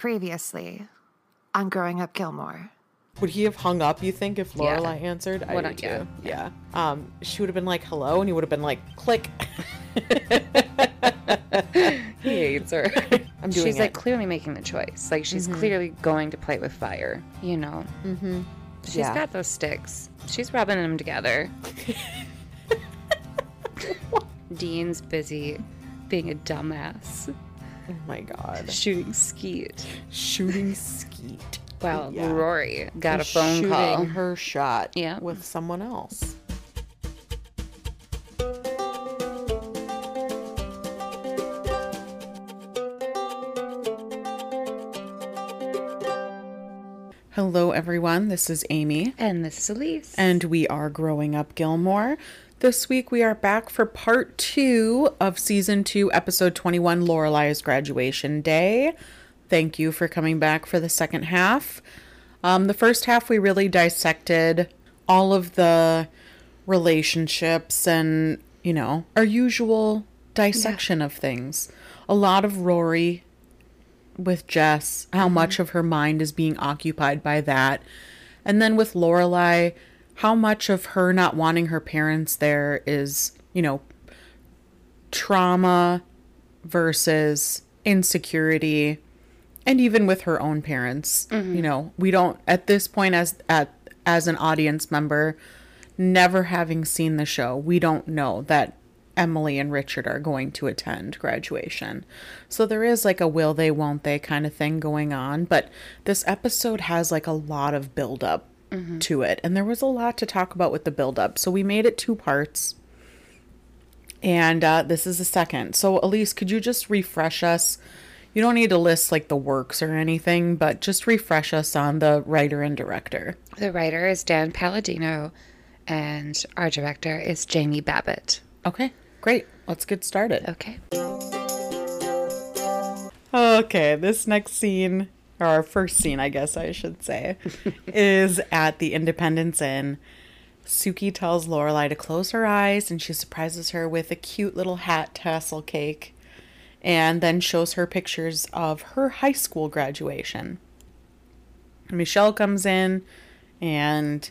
Previously on Growing Up Gilmore. Would he have hung up, you think, if Yeah. Lorelai answered? I Would do I- too. yeah, Yeah. Um, she would have been like, hello, and he would have been like, click. He hates her. I'm doing she's like clearly making the choice. Like she's clearly going to play with fire. You know. Mm-hmm. She's Yeah. got those sticks. She's rubbing them together. Dean's busy being a dumbass, Oh my god. shooting skeet. Shooting skeet. Wow, Yeah. Rory got a She's phone shooting call. her shot Yeah. with someone else. Hello, everyone. This is Amy, And this is Elise. and we are Growing Up Gilmore. This week, we are back for part two of season two, episode 21 Lorelai's graduation day. Thank you for coming back for the second half. Um, the first half, we really dissected all of the relationships and, you know, our usual dissection of things. A lot of Rory with Jess, how much of her mind is being occupied by that. And then with Lorelai, how much of her not wanting her parents there is, you know, trauma versus insecurity and even with her own parents mm-hmm. you know we don't at this point as at as an audience member never having seen the show we don't know that Emily and Richard are going to attend graduation. So there is like a will they won't they kind of thing going on, but this episode has like a lot of build up to it and there was a lot to talk about with the build up. So we made it two parts. And uh, this is the second. So, Elise, could you just refresh us? You don't need to list like the works or anything, but just refresh us on the writer and director. the writer is Dan Palladino, and our director is Jamie Babbitt. Okay, great. Let's get started. Okay. Okay, this next scene, or our first scene, I guess I should say, is at the Independence Inn. Sookie tells Lorelai to close her eyes, and she surprises her with a cute little hat tassel cake, and then shows her pictures of her high school graduation. Michel comes in, and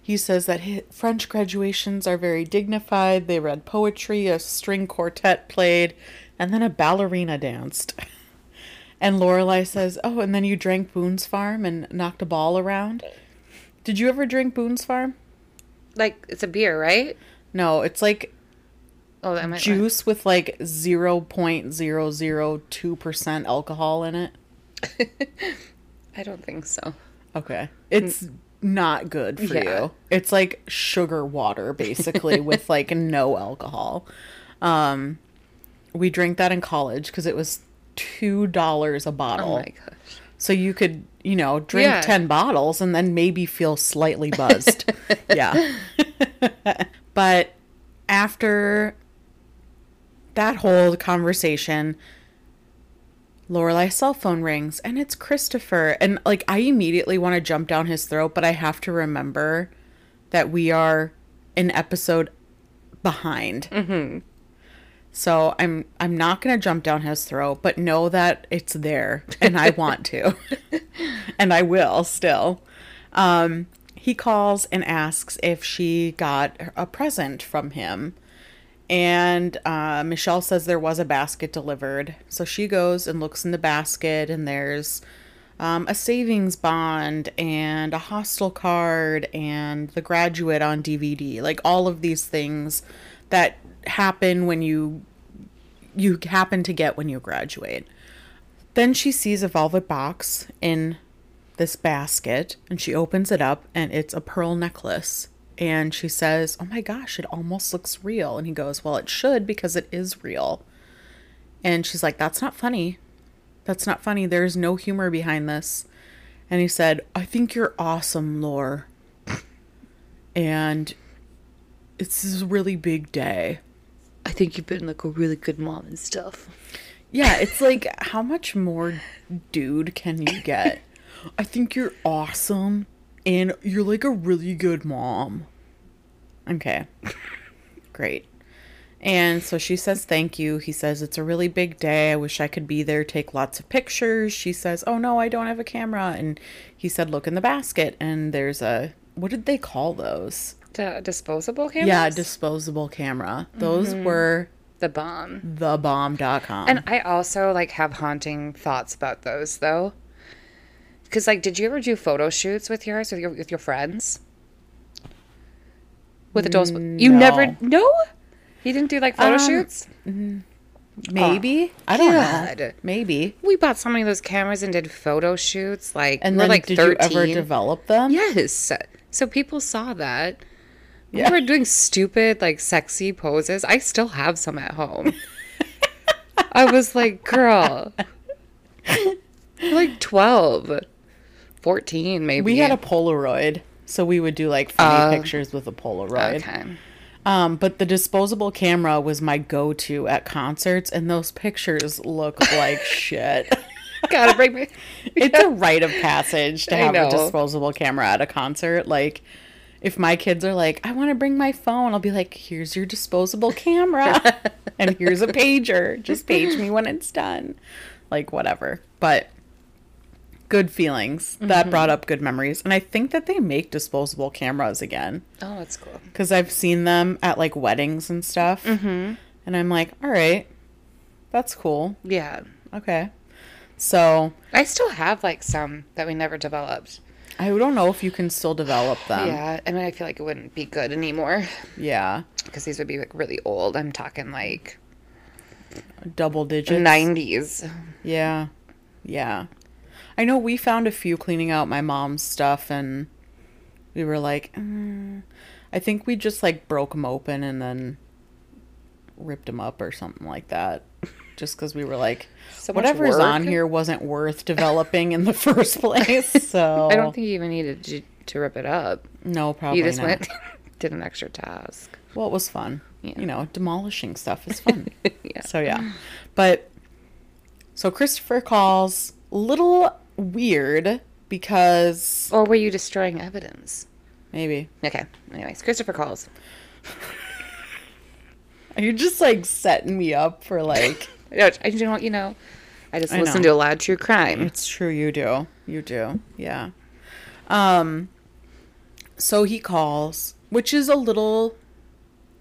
he says that French graduations are very dignified. They read poetry, a string quartet played, and then a ballerina danced. And Lorelai says, "Oh, and then you drank Boone's Farm and knocked a ball around." Did you ever drink Boone's Farm? Like it's a beer, right? No, it's like Oh, that might juice with like 0.002% alcohol in it. I don't think so. Okay. It's not good for Yeah. you. It's like sugar water basically with like no alcohol. Um we drank that in college cuz it was $2 a bottle. Oh my gosh. So you could, you know, drink Yeah. 10 bottles and then maybe feel slightly buzzed. yeah. but after that whole conversation, Lorelai's cell phone rings and it's Christopher. And like, I immediately want to jump down his throat, but I have to remember that we are an episode behind. Mm-hmm. So I'm I'm not gonna jump down his throat, but know that it's there, and I want to, and I will still. Um, he calls and asks if she got a present from him, and uh, Michel says there was a basket delivered. So she goes and looks in the basket, and there's um, a savings bond and a hostel card and the graduate on DVD, like all of these things that happen when you you happen to get when you graduate. Then she sees a velvet box in this basket and she opens it up and it's a pearl necklace. And she says, Oh my gosh, it almost looks real. And he goes, Well, it should because it is real. And she's like, That's not funny. That's not funny. There's no humor behind this. And he said, I think you're awesome, Lore. And it's this really big day. I think you've been like a really good mom and stuff. Yeah, it's like, how much more dude can you get? I think you're awesome and you're like a really good mom. Okay. Great. And so she says thank you. He says it's a really big day. I wish I could be there, take lots of pictures. She says, "Oh no, I don't have a camera." And he said, "Look in the basket." And there's a what did they call those? The disposable cameras? Yeah, disposable camera. Those mm-hmm. were the bomb. thebomb.com. And I also like have haunting thoughts about those though. Cause like, did you ever do photo shoots with yours with your with your friends? With the dolls? Mm, you never? no. No. You didn't do like photo Um, shoots? Mm, maybe oh, I don't know. God. Maybe. We bought so many of those cameras and did photo shoots. Like, And then like did thirteen. you ever develop them? Yes. So people saw that. Yeah. We were doing stupid, like sexy poses. I still have some at home. I was like, girl. Like 12, 14, maybe. We had a Polaroid, so we would do like funny pictures with a Polaroid. Okay. Um, but the disposable camera was my go-to at concerts, and those pictures look like shit. Gotta bring my. It's a rite of passage to have a disposable camera at a concert. Like, if my kids are like, "I want to bring my phone," I'll be like, "Here's your disposable camera, and here's a pager. Just page me when it's done." Like, whatever. But good feelings. Mm-hmm. That brought up good memories, and I think that they make disposable cameras again Oh, that's cool. because I've seen them at like weddings and stuff, mm-hmm. and I'm like, "All right, that's cool. Yeah. Okay." So I still have like some that we never developed. I don't know if you can still develop them. yeah. I mean, I feel like it wouldn't be good anymore Yeah. because these would be like really old. I'm talking like Double digits. 90s. Yeah. Yeah. I know we found a few cleaning out my mom's stuff and we were like, mm. I think we just like broke them open and then ripped them up or something like that. Just because we were like, So whatever's on here wasn't worth developing in the first place. So I don't think you even needed to, to rip it up. no, probably you just not. went, did an extra task. Well, it was fun. Yeah. You know, demolishing stuff is fun. Yeah. So yeah. But so Christopher calls little weird because Or were you destroying evidence? maybe Okay. Anyways, Christopher calls. are you just like setting me up for like I know, you know, I just I listen know. to a lot of true crime. It's true you do. You do. Yeah. Um so he calls, which is a little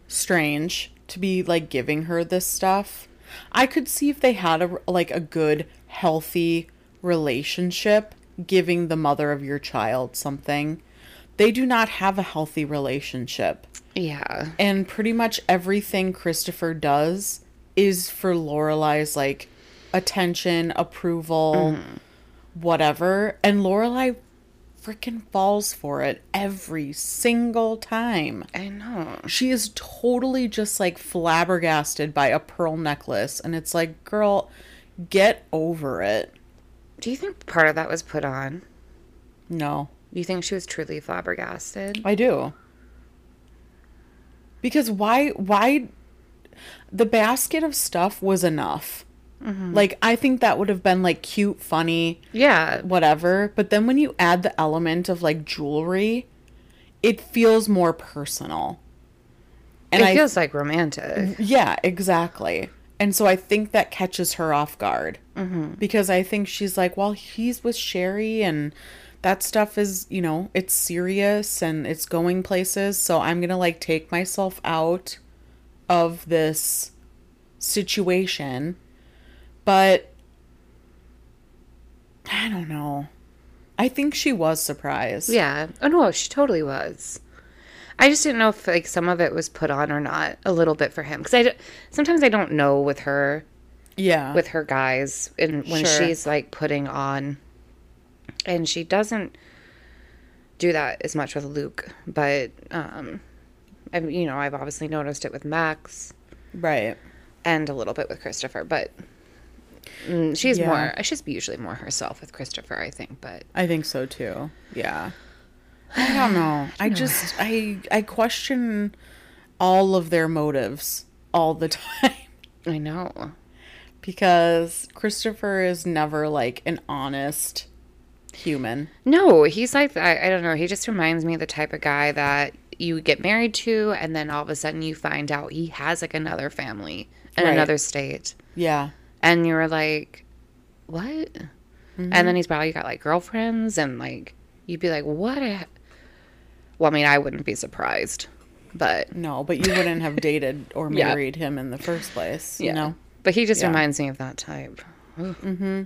strange to be like giving her this stuff. I could see if they had a like a good healthy relationship giving the mother of your child something. They do not have a healthy relationship. Yeah. And pretty much everything Christopher does is for Lorelai's like attention, approval, mm-hmm. whatever. And Lorelai freaking falls for it every single time. I know. She is totally just like flabbergasted by a pearl necklace. And it's like, girl, get over it. Do you think part of that was put on? No, you think she was truly flabbergasted? I do. Because why why the basket of stuff was enough. Like I think that would have been like cute, funny, Yeah. whatever, but then when you add the element of like jewelry, it feels more personal. And it I feels like romantic. yeah, exactly. And so I think that catches her off guard. Mm-hmm. Because I think she's like, well, he's with Sherry and that stuff is, you know, it's serious and it's going places. So I'm going to like take myself out of this situation. But I don't know. I think she was surprised. Yeah. Oh no, she totally was. I just didn't know if like some of it was put on or not a little bit for him because I d- sometimes I don't know with her Yeah. with her guys and when Sure. she's like putting on and she doesn't do that as much with Luke but um I you know I've obviously noticed it with Max right. and a little bit with Christopher but mm, she's Yeah. more she's usually more herself with Christopher I think but I think so too. Yeah. I don't know. I just I I question all of their motives all the time I know because Christopher is never like an honest human. No, he's like I, I don't know. He just reminds me of the type of guy that you get married to, and then all of a sudden you find out he has like another family in Right. another state, Yeah. and you're like, what? And then he's probably got like girlfriends, and like you'd be like, what? A... Well, I mean, I wouldn't be surprised, but No, but you wouldn't have dated or Yeah. married him in the first place. You know? But he just Yeah. reminds me of that type. Hmm.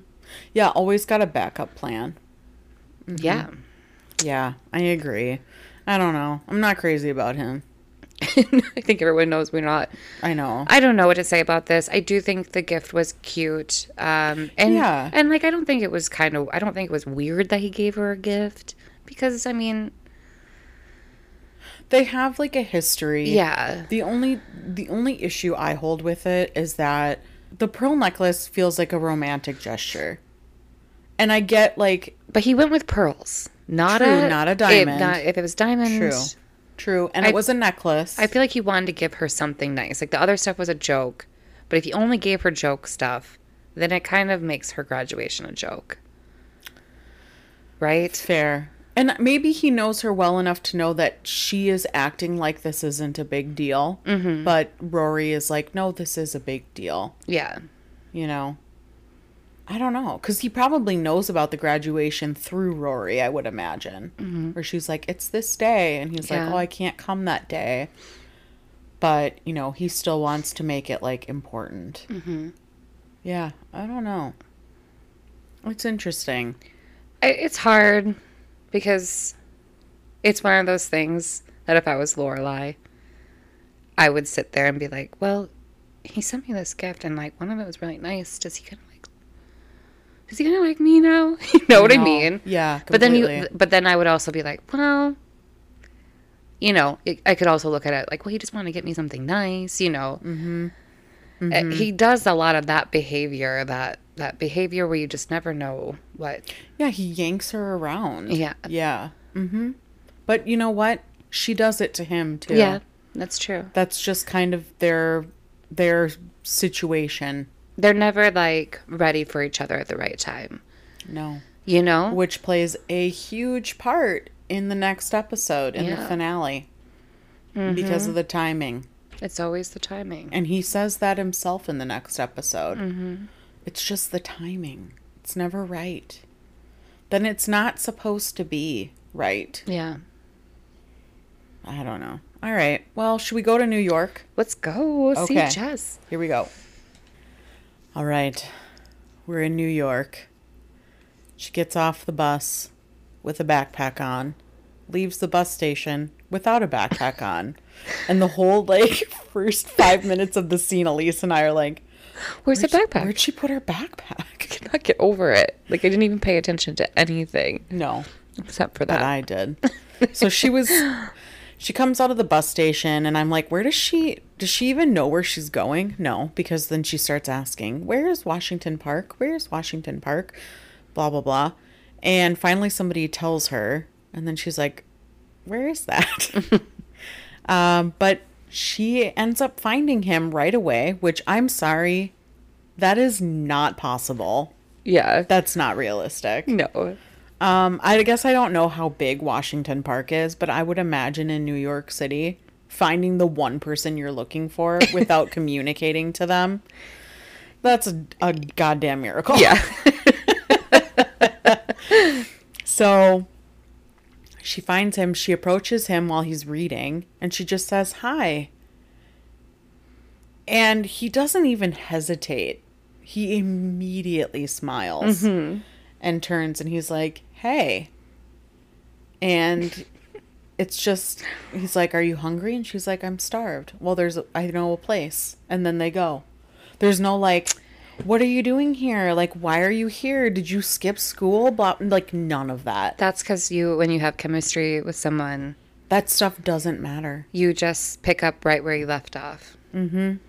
Yeah, always got a backup plan. Yeah. Yeah, I agree. I don't know. I'm not crazy about him. I think everyone knows we're not. I know. I don't know what to say about this. I do think the gift was cute. Um, and Yeah. and like I don't think it was kind of I don't think it was weird that he gave her a gift because I mean, they have like a history. yeah. The only the only issue I hold with it is that the pearl necklace feels like a romantic gesture. And I get like But he went with pearls, not True, a not a If, diamond. not, if it was diamond, true. True. And I- it was a necklace. I feel like he wanted to give her something nice. Like the other stuff was a joke, but if he only gave her joke stuff, then it kind of makes her graduation a joke. Right? Fair. And maybe he knows her well enough to know that she is acting like this isn't a big deal. Mm-hmm. But Rory is like, no, this is a big deal. Yeah. You know? I don't know. Because he probably knows about the graduation through Rory, I would imagine. Where she's like, it's this day. And he's like, oh, I can't come that day. But, you know, he still wants to make it, like, important. Mm-hmm. Yeah. I don't know. It's interesting. It's hard because it's one of those things that if I was Lorelai, I would sit there and be like, "Well, he sent me this gift, and like one of it was really nice. Does he kind of Does he of like me now? you know what I mean? Yeah. But then you, but then I would also be like, well, you know, it, I could also look at it like, well, he just wanted to get me something nice, you know. Mm-hmm. he does a lot of that behavior, that that behavior where you just never know what. Yeah, he yanks her around. Yeah. Yeah. Mm-hmm. But you know what? She does it to him too. Yeah, that's true. That's just kind of their their situation. They're never like ready for each other at the right time, No. you know. Which plays a huge part in the next episode, in the Yeah. finale. Because of the timing. It's always the timing. And he says that himself in the next episode. Mm-hmm. It's just the timing. It's never right. Then it's not supposed to be right. Yeah. I don't know. All right. Well, should we go to New York? Let's go see Okay. Jess. Here we go. All right. We're in New York. She gets off the bus with a backpack on, leaves the bus station without a backpack on. And the whole like first 5 minutes of the scene Elise and I are like, Where's the backpack? where'd she put her backpack? I cannot get over it. Like I didn't even pay attention to anything No, except for but that. I did. So she was she comes out of the bus station and I'm like, where does she does she even know where she's going? No, because then she starts asking, Where is Washington Park? Where is Washington Park? Blah blah blah. And finally somebody tells her, and then she's like, Where is that? um, but she ends up finding him right away, which I'm sorry. That is not possible. yeah. That's not realistic. No. Um, I guess I don't know how big Washington Park is, but I would imagine in New York City, finding the one person you're looking for without communicating to them, that's a, a goddamn miracle. Yeah. So she finds him, she approaches him while he's reading, and she just says, Hi. And he doesn't even hesitate. He immediately smiles and turns and he's like, Hey. And it's just, he's like, Are you hungry? And she's like, I'm starved. Well, there's, a, I know a place. And then they go. There's no like, what are you doing here? Like, why are you here? Did you skip school? Blah, like, none of that. That's because you, when you have chemistry with someone, That stuff doesn't matter. you just pick up right where you left off. Mm hmm. And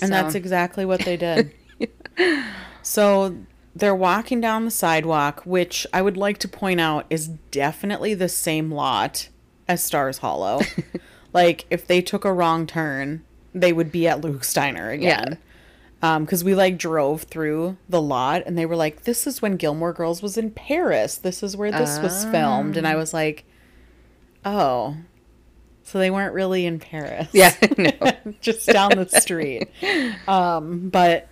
So- that's exactly what they did. so they're walking down the sidewalk, which I would like to point out is definitely the same lot as Stars Hollow. like, if they took a wrong turn, they would be at Luke's Diner again. Um, because we like drove through the lot and they were like, This is when Gilmore Girls was in Paris. This is where this was filmed. And I was like, Oh. So they weren't really in Paris. Yeah, no. just down the street. Um, but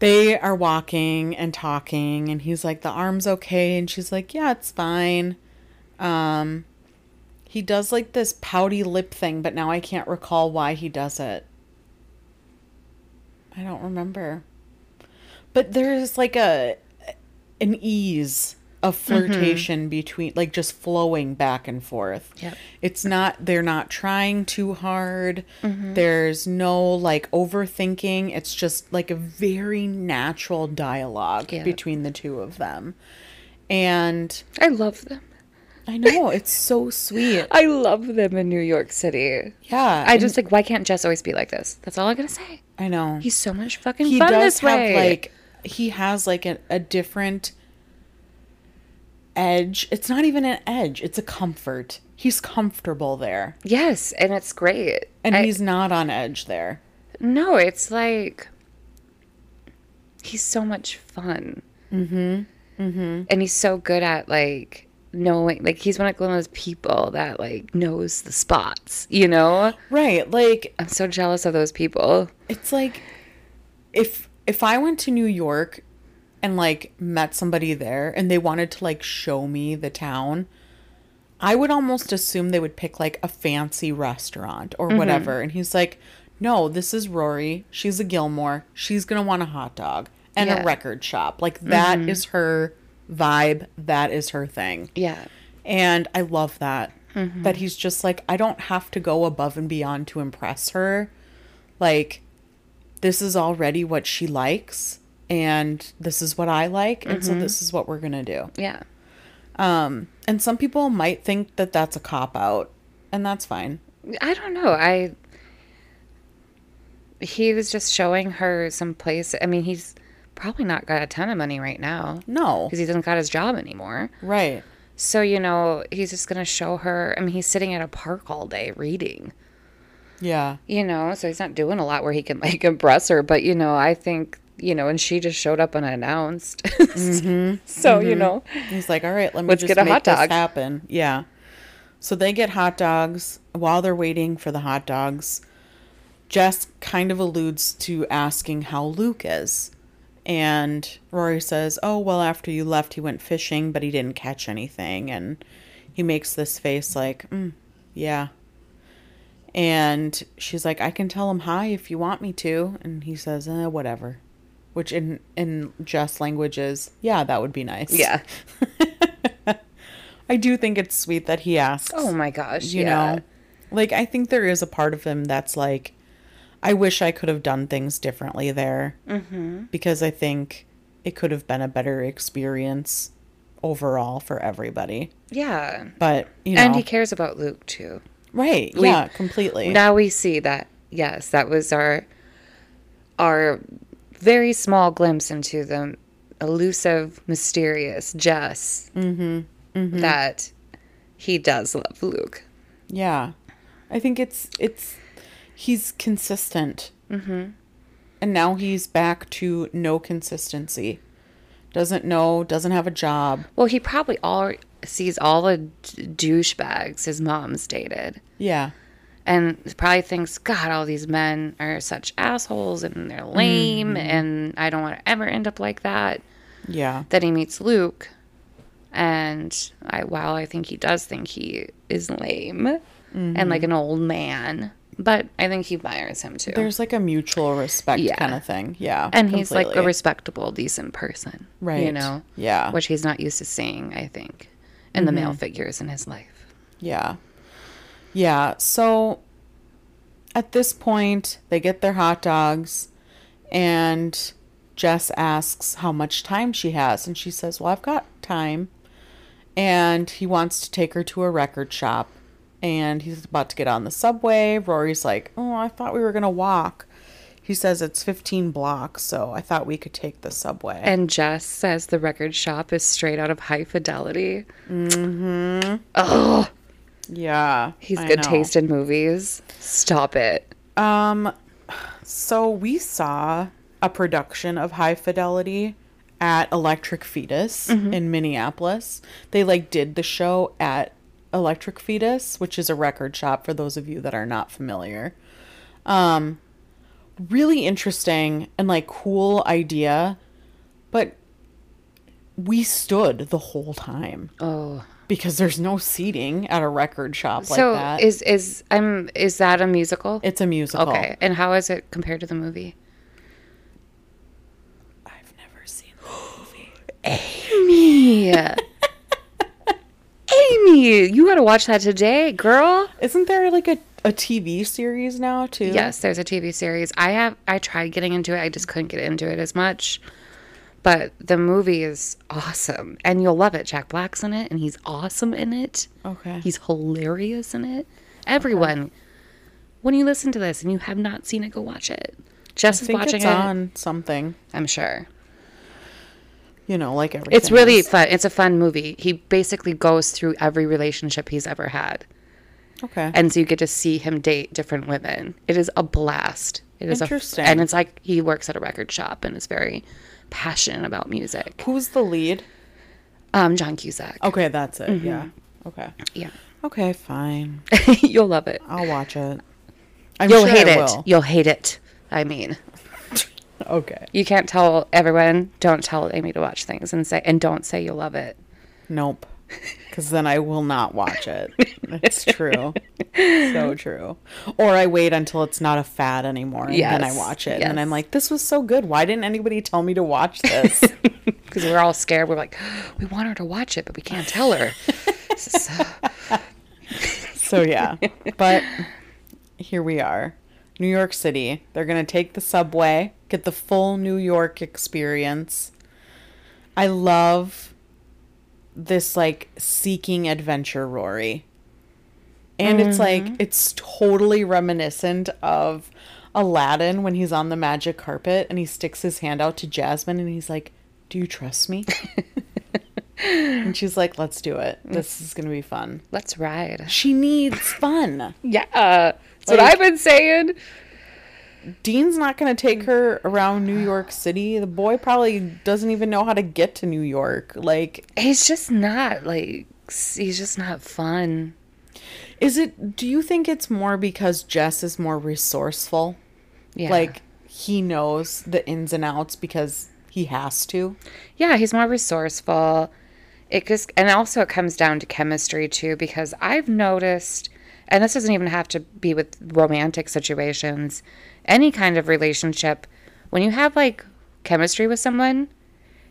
they are walking and talking, and he's like, "The arm's okay," and she's like, "Yeah, it's fine." Um, he does like this pouty lip thing, but now I can't recall why he does it. I don't remember. But there's like a an ease of mm-hmm. flirtation between like just flowing back and forth. Yep. It's not they're not trying too hard. Mm-hmm. There's no like overthinking. It's just like a very natural dialogue Yeah. between the two of them. And I love them. I know it's so sweet. I love them in New York City. Yeah. I just like, why can't Jess always be like this? That's all I gotta say. I know. He's so much fucking he fun does this have way. like he has like a, a different edge. It's not even an edge, it's a comfort. He's comfortable there. yes, and it's great. And I- he's not on edge there. no, it's like he's so much fun. Mm-hmm. Mm-hmm. And he's so good at like knowing like he's one of those people that like knows the spots, you know? Right. Like I'm so jealous of those people. it's like if if I went to New York and like met somebody there and they wanted to like show me the town, I would almost assume they would pick like a fancy restaurant or mm-hmm. whatever. And he's like, "No, this is Rory. She's a Gilmore. She's going to want a hot dog and Yeah. a record shop. Like that mm-hmm. is her vibe. That is her thing." Yeah. And I love that. Mm-hmm. That he's just like, I don't have to go above and beyond to impress her. Like, this is already what she likes, and this is what I like, and so this is what we're going to do. Yeah. Um, and some people might think that that's a cop out, and that's fine. I don't know. I he was just showing her some place. I mean, he's probably not got a ton of money right now No. because he doesn't got his job anymore. Right. So you know, he's just gonna show her. I mean, he's sitting at a park all day reading. Yeah. You know, so he's not doing a lot where he can like impress her. But you know, I think you know, and she just showed up unannounced. so you know, He's like, all right, let me Let's just get a make hot this dog." happen. Yeah. So they get hot dogs. While they're waiting for the hot dogs, Jess kind of alludes to asking how Luke is. And Rory says, Oh, well, after you left, he went fishing, but he didn't catch anything. And he makes this face like, mm, Yeah. And she's like, I can tell him hi if you want me to. And he says, eh, Whatever. Which in, in Jess language is, Yeah, that would be nice. yeah. I do think it's sweet that he asks. Oh my gosh, you yeah. know, like I think there is a part of him that's like, I wish I could have done things differently there, mm-hmm. because I think it could have been a better experience overall for everybody. Yeah. But you know, And he cares about Luke too. right? we- yeah, completely. Now we see that yes, that was our our very small glimpse into the elusive, mysterious Jess. Mm-hmm. That he does love Luke. Yeah, I think it's it's he's consistent, mm-hmm. and now he's back to no consistency. Doesn't know, doesn't have a job. Well, he probably all sees all the d- douchebags his mom's dated. Yeah, and probably thinks, God, all these men are such assholes and they're lame, mm-hmm. and I don't want to ever end up like that. yeah. Then he meets Luke, and I, while I think he does think he is lame and like mm-hmm. an old man, but I think he admires him too. There's like a mutual respect Yeah. kind of thing. Yeah. and he's like a respectable, decent person, Right. You know, Yeah. which he's not used to seeing. I think in the mm-hmm. male figures in his life. Yeah. Yeah. So at this point, they get their hot dogs, and Jess asks how much time she has. And she says, Well, I've got time. And he wants to take her to a record shop. And he's about to get on the subway. Rory's like, Oh, I thought we were going to walk. He says it's 15 blocks, so I thought we could take the subway. And Jess says the record shop is straight out of High Fidelity. Mm-hmm. Oh, yeah. he's I good know. taste in movies. Stop it. Um, so we saw a production of High Fidelity at Electric Fetus in Minneapolis. They like did the show at Electric Fetus, which is a record shop for those of you that are not familiar. Um, really interesting and like cool idea, but we stood the whole time Oh. Because there's no seating at a record shop like so that. is is um is that a musical? it's a musical. okay. And how is it compared to the movie? I've never seen the movie. Amy. Amy, you got to watch that today, girl. Isn't there like a, a TV series now too? Yes, there's a TV series. I have I tried getting into it. I just couldn't get into it as much. But the movie is awesome and you'll love it. Jack Black's in it and he's awesome in it. Okay. He's hilarious in it. Everyone, when you listen to this and you have not seen it, go watch it. Jess I is watching it's it. on something. I'm sure. You know, like everything. It's really else. fun. It's a fun movie. He basically goes through every relationship he's ever had. okay. And so you get to see him date different women. It is a blast. It is Interesting. A, and it's like he works at a record shop and it's very passionate about music. Who's the lead? Um, John Cusack. Okay, that's it. Mm-hmm. Yeah. Okay. Yeah. Okay, fine. You'll love it. I'll watch it. I'm You'll sure hate it. will. You'll hate it. I mean, Okay. you can't tell everyone. Don't tell Amy to watch things and say and don't say you'll love it. Nope. Because then I will not watch it. It's true. so true. Or I wait until it's not a fad anymore and then I watch it. And. I'm like, this was so good. Why didn't anybody tell me to watch this? Because we're all scared. We're like, we want her to watch it, but we can't tell her. So- so yeah. But here we are. New York City. They're going to take the subway, get the full New York experience. I love this like seeking adventure Rory. And it's like mm-hmm. it's totally reminiscent of Aladdin when he's on the magic carpet and he sticks his hand out to Jasmine and he's like, "Do you trust me?" and she's like, "Let's do it. Mm. This is going to be fun." Let's ride. She needs fun. Yeah. Uh, that's what I've been saying. Dean's not going to take mm. her around New York City. The boy probably doesn't even know how to get to New York. Like, He's just not like he's just not fun. is it, do you think it's more because Jess is more resourceful? Yeah. Like, he knows the ins and outs because he has to? yeah, he's more resourceful. It just and also it comes down to chemistry too because I've noticed and this doesn't even have to be with romantic situations, any kind of relationship, when you have like chemistry with someone,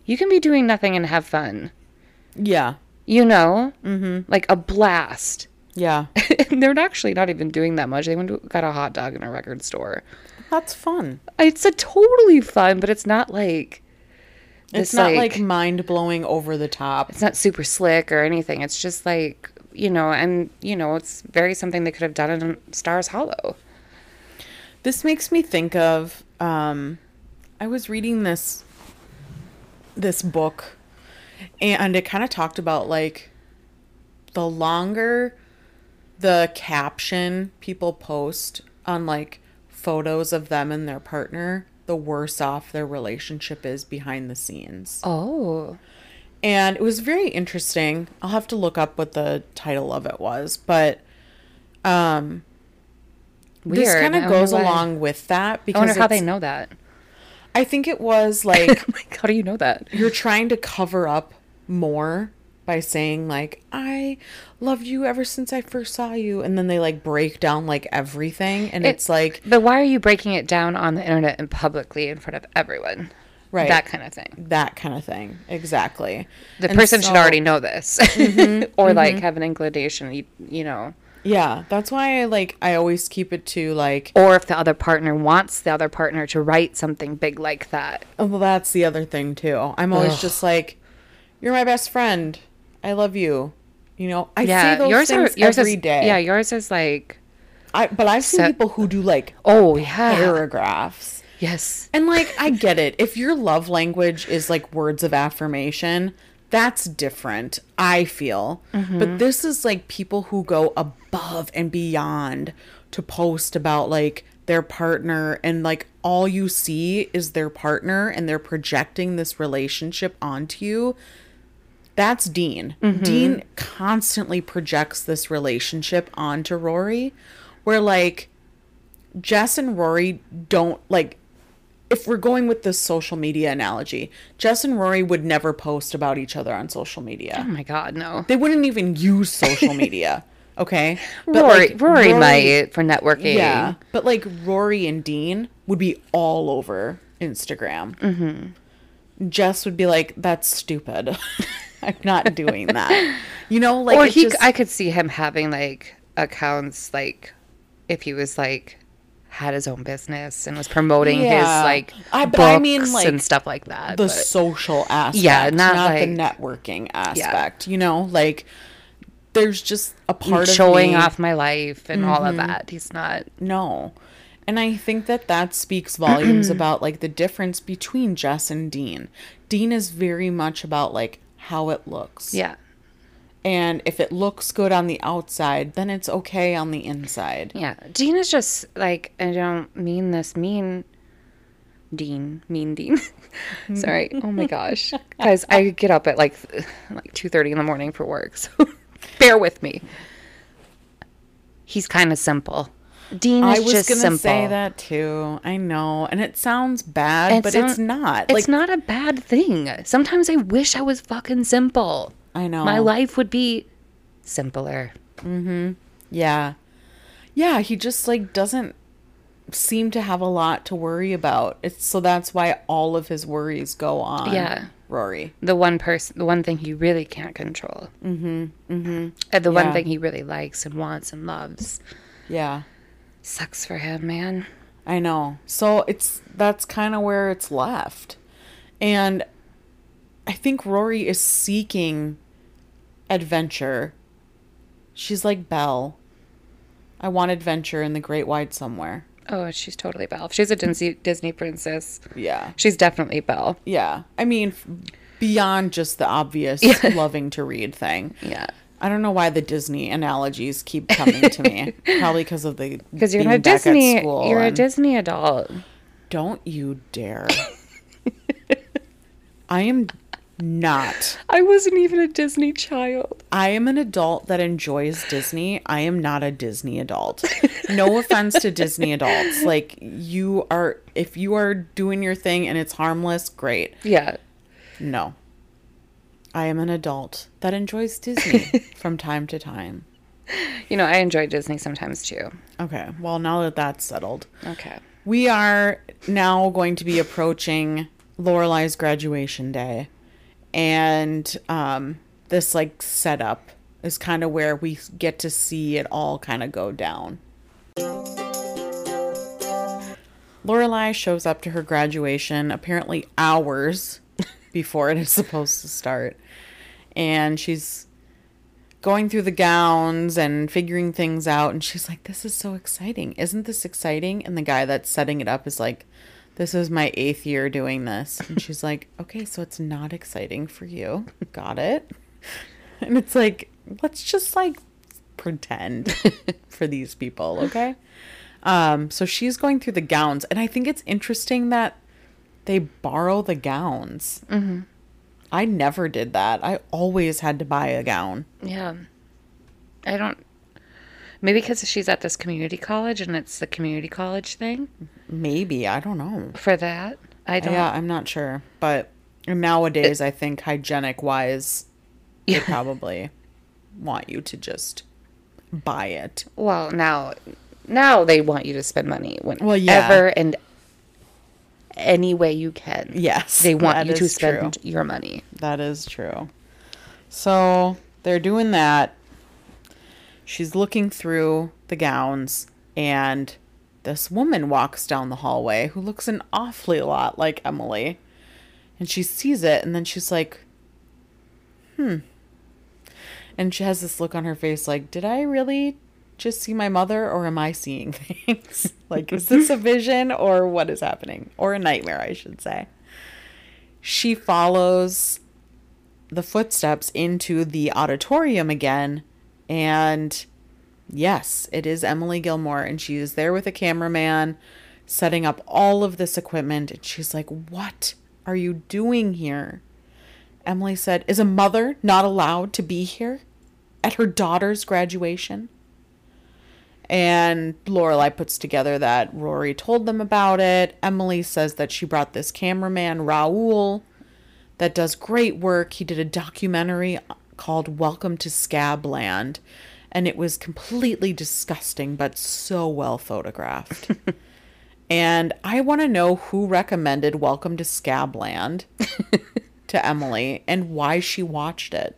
you can be doing nothing and have fun. Yeah. You know? Mm-hmm. Like a blast. Yeah. they're actually not even doing that much. They went to, got a hot dog in a record store. That's fun. It's a totally fun, but it's not like It's not like, mind blowing over the top. it's not super slick or anything. It's just like you know, and you know, it's very something they could have done in Stars Hollow. This makes me think of um I was reading this this book and it kind of talked about like the longer the caption people post on like photos of them and their partner, the worse off their relationship is behind the scenes. Oh, And it was very interesting. I'll have to look up what the title of it was, but um this Weird. kind of goes why. along with that I because wonder how they know that. I think it was like like, how do you know that? you're trying to cover up more by saying like I loved you ever since I first saw you and then they like break down like everything and It- it's like But why are you breaking it down on the internet and publicly in front of everyone? Right. That kind of thing. that kind of thing. Exactly. The And person should so- Mm-hmm. already know this, or like have an inclination. You, you know, Yeah, that's why I like I always keep it to like or if the other partner wants the other partner to write something big like that. oh, well that's the other thing too. I'm always just like you're my best friend. I love you. You know, I Yeah, say those yours are things yours every is day. yeah, yours is like I, but I've seen So- people who do like oh yeah, paragraphs. yes, And like I get it. If your love language is like words of affirmation, that's different, I feel. Mm-hmm. But this is like people who go above and beyond to post about like their partner and like all you see is their partner and they're projecting this relationship onto you. That's Dean. Mm-hmm. Dean constantly projects this relationship onto Rory, where like Jess and Rory don't like. If we're going with the social media analogy, Jess and Rory would never post about each other on social media. Oh my god, no. They wouldn't even use social media. Okay, Rory, like, Rory, might for networking. yeah, but like Rory and Dean would be all over Instagram. Mm-hmm. Jess would be like, "That's stupid. I'm not doing that." You know, like or he, just- I could see him having like accounts, like if he was like had his own business and was promoting Yeah. his like I- but books I mean, like, and stuff like that. the but- social aspect, Yeah, not not, like- the networking aspect. You know, like there's just a part of showing me- Mm-hmm. off my life and all of that. He's not. No. And I think that that speaks volumes about like the difference between Jess and Dean. Dean is very much about like how it looks. Yeah. And if it looks good on the outside, then it's okay on the inside. Yeah. Dean is just like I don't mean this mean Dean, mean Dean. Sorry. Oh my gosh. Guys, I get up at like like 2:30 in the morning for work. So bear with me. He's kind of simple. Dean is I was just gonna simple. say that too. I know, and it sounds bad, It's but it's not- not. It's like not a bad thing. Sometimes I wish I was fucking simple. I know. My life would be simpler. Mm-hmm. Yeah, yeah. He just like doesn't seem to have a lot to worry about. It's so that's why all of his worries go on. Yeah. Rory. The one person, the one thing he really can't control. Mm-hmm. Mm-hmm. And the Yeah. one thing he really likes and wants and loves. Yeah. Sucks for him, man. I know. So it's that's kind of where it's left. And I think Rory is seeking adventure. She's like Belle. I want adventure in the great wide somewhere. Oh, she's totally Belle. She's a Disney Disney princess, Yeah. she's definitely Belle. Yeah. I mean beyond just the obvious loving to read thing. Yeah. I don't know why the Disney analogies keep coming to me. Probably because of the Because you're a Disney, you're a Disney adult. Don't you dare. I am not. I wasn't even a Disney child. I am an adult that enjoys Disney. I am not a Disney adult. No offense to Disney adults. Like you are if you are doing your thing and it's harmless, great. Yeah. No. I am an adult that enjoys Disney from time to time. You know, I enjoy Disney sometimes too. Okay. Well, now that that's settled, Okay. we are now going to be approaching Lorelai's graduation day, and um, this like setup is kind of where we get to see it all kind of go down. Lorelai shows up to her graduation apparently hours before it is supposed to start, and she's going through the gowns and figuring things out and she's like this is so exciting. Isn't this exciting? And the guy that's setting it up is like this is my eighth year doing this. And she's like okay so it's not exciting for you. Got it. And it's like let's just like pretend for these people okay? Um so she's going through the gowns. And i think it's interesting that they borrow the gowns. Mm-hmm. i never did that. I always had to buy a gown. Yeah. I don't. Maybe because she's at this community college and it's the community college thing Maybe I don't know. for that. I don't. Yeah, I'm not sure, but nowadays I think hygienic wise, they Yeah. probably want you to just buy it. Well, now, now they want you to spend money whenever Well, yeah. and any way you can. Yes, They want you to spend true. your money. That is true. So they're doing that. She's looking through the gowns, and this woman walks down the hallway who looks an awfully lot like Emily. And she sees it, and then she's like, hmm. And she has this look on her face like, did I really just see my mother, or am I seeing things? like, is this a vision, or what is happening? Or a nightmare, I should say. She follows the footsteps into the auditorium again and yes it is emily gilmore and she is there with a cameraman setting up all of this equipment and she's like what are you doing here Emily said, Is a mother not allowed to be here at her daughter's graduation? And Lorelai puts together that Rory told them about it. Emily says that she brought this cameraman, Raul, that does great work. He did a documentary called Welcome to Scabland, and it was completely disgusting, but so well photographed. and I want to know who recommended Welcome to Scabland to Emily and why she watched it.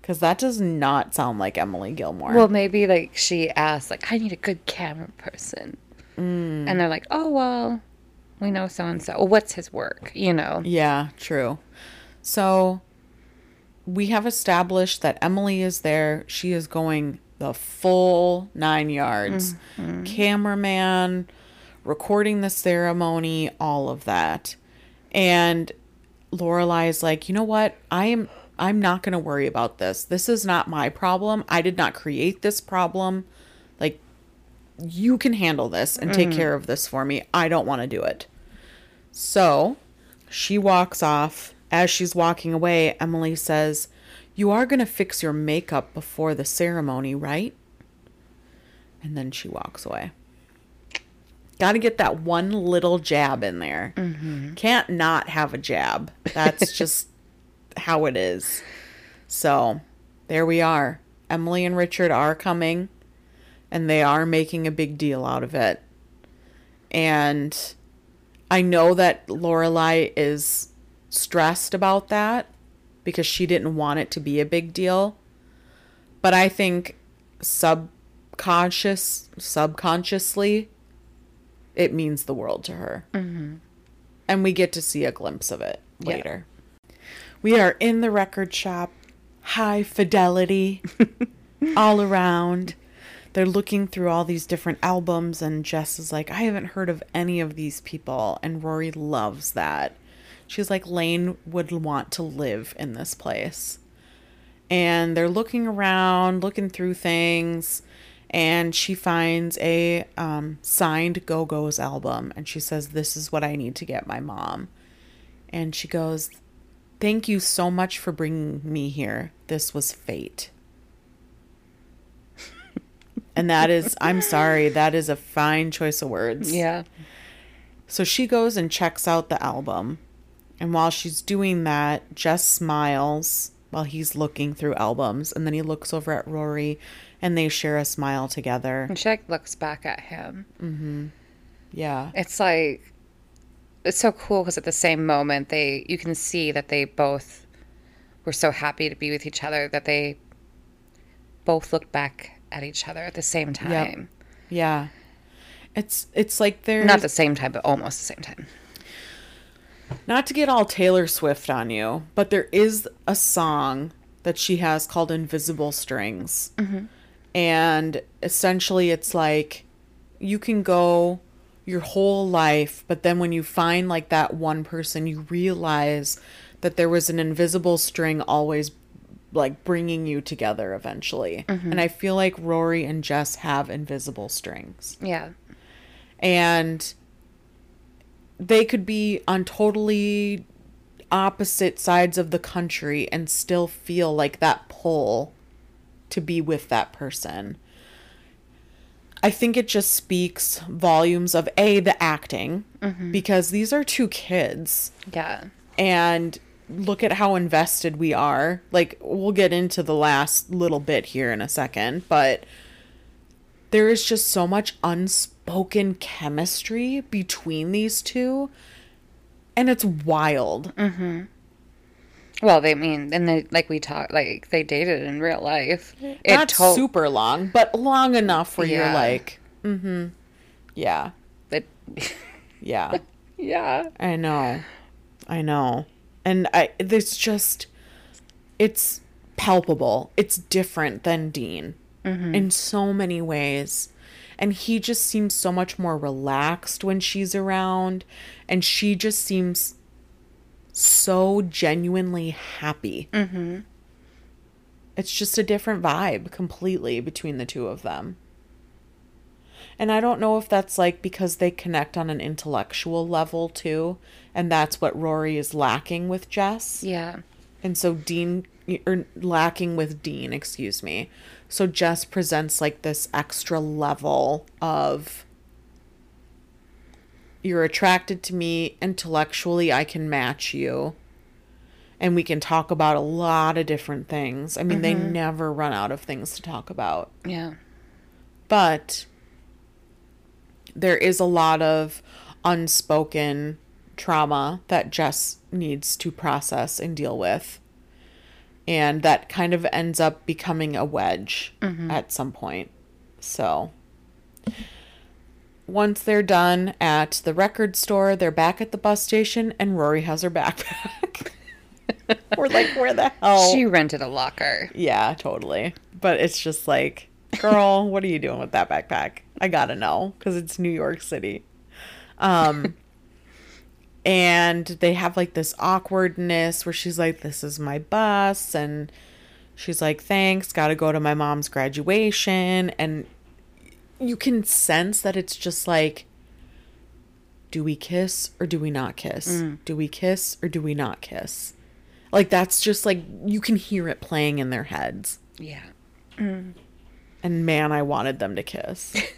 Because that does not sound like Emily Gilmore. Well, maybe like she asked, like, I need a good camera person. Mm. And they're like, oh, well, we know so and so. What's his work? You know? Yeah, true. So we have established that Emily is there. She is going the full nine yards. Mm-hmm. Cameraman, recording the ceremony, all of that. And Lorelai is like, you know what? I am I'm not gonna worry about this. This is not my problem. I did not create this problem. Like you can handle this and take mm-hmm. care of this for me. I don't want to do it. So she walks off. As she's walking away, Emily says, You are going to fix your makeup before the ceremony, right? And then she walks away. Got to get that one little jab in there. Mm-hmm. Can't not have a jab. That's just how it is. So there we are. Emily and Richard are coming, and they are making a big deal out of it. And I know that Lorelai is stressed about that because she didn't want it to be a big deal. But I think subconscious subconsciously it means the world to her. Mm-hmm. And we get to see a glimpse of it Yeah. later. We are in the record shop, high fidelity all around. They're looking through all these different albums, and Jess is like, I haven't heard of any of these people. And Rory loves that. She's like, Lane would want to live in this place. And they're looking around, looking through things, and she finds a um, signed Go Go's album. And she says, This is what I need to get my mom. And she goes, Thank you so much for bringing me here. This was fate. and that is, I'm sorry, that is a fine choice of words. Yeah. So she goes and checks out the album. And while she's doing that, Jess smiles while he's looking through albums. And then he looks over at Rory and they share a smile together. And she like looks back at him. Mm-hmm. Yeah. It's like it's so cool because at the same moment they you can see that they both were so happy to be with each other that they both looked back at each other at the same time. Yeah. It's it's like they're Not the same time, but almost the same time. Not to get all Taylor Swift on you, but there is a song that she has called Invisible Strings. Mm-hmm. And essentially, it's like you can go your whole life, but then when you find like that one person, you realize that there was an invisible string always like bringing you together eventually. Mm-hmm. And I feel like Rory and Jess have invisible strings Yeah. and they could be on totally opposite sides of the country and still feel like that pull to be with that person. I think it just speaks volumes of A, the acting, mm-hmm. because these are two kids Yeah. and look at how invested we are. Like we'll get into the last little bit here in a second, but there is just so much unspoken chemistry between these two and it's wild. Well, they mean, and they like we talked, like they dated in real life. It Not to- super long, but long enough where you're like, mm-hmm. Yeah. It, Yeah. yeah. I know. I know. And I there's just it's palpable. It's different than Dean in so many ways. And he just seems so much more relaxed when she's around and she just seems so genuinely happy. Mm-hmm. It's just a different vibe completely between the two of them. And I don't know if that's like because they connect on an intellectual level too, and that's what Rory is lacking with Jess. Yeah. And so Dean or lacking with Dean, excuse me. So Jess presents like this extra level of you're attracted to me intellectually, I can match you. And we can talk about a lot of different things. I mean, they mm-hmm. never run out of things to talk about. Yeah. But there is a lot of unspoken trauma that Jess needs to process and deal with. And that kind of ends up becoming a wedge at some point. So once they're done at the record store, they're back at the bus station and Rory has her backpack. We're like, where the hell? She rented a locker. Yeah, totally. But it's just like, girl, what are you doing with that backpack? I gotta know because it's New York City. Um, and they have like this awkwardness where she's like, "This is my bus," and she's like, "Thanks, gotta go to my mom's graduation," and you can sense that it's just like. Do we kiss or do we not kiss? Mm. Do we kiss or do we not kiss? Like that's just like you can hear it playing in their heads. Yeah. And man, I wanted them to kiss.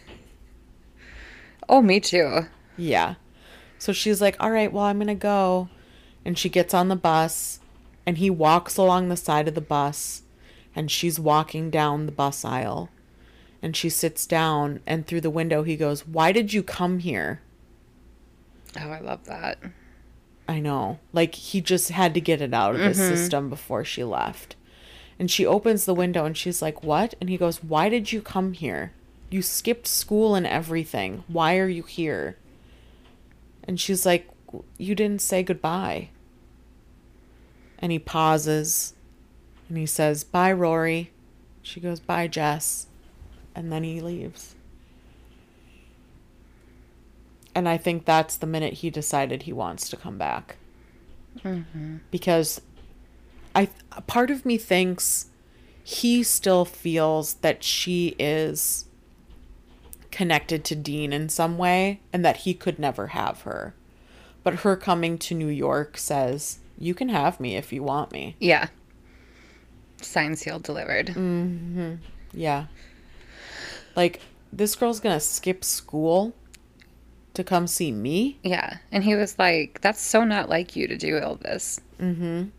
Oh, me too. yeah. So she's like, "All right, well, I'm going to go." And she gets on the bus and he walks along the side of the bus and she's walking down the bus aisle. And she sits down and through the window he goes, "Why did you come here?" Oh, I love that. I know. Like he just had to get it out of his mm-hmm. system before she left. And she opens the window and she's like, "What?" And he goes, "Why did you come here? You skipped school and everything. Why are you here?" And she's like, "You didn't say goodbye." And he pauses and he says, "Bye, Rory." She goes, "Bye, Jess." And then he leaves. And I think that's the minute he decided he wants to come back. Mm-hmm. Because I part of me thinks he still feels that she is connected to Dean in some way and that he could never have her. But her coming to New York says, "You can have me if you want me." Yeah. Sign seal delivered. Mm. Yeah. Like this girl's going to skip school to come see me? Yeah. And he was like, that's so not like you to do all this. But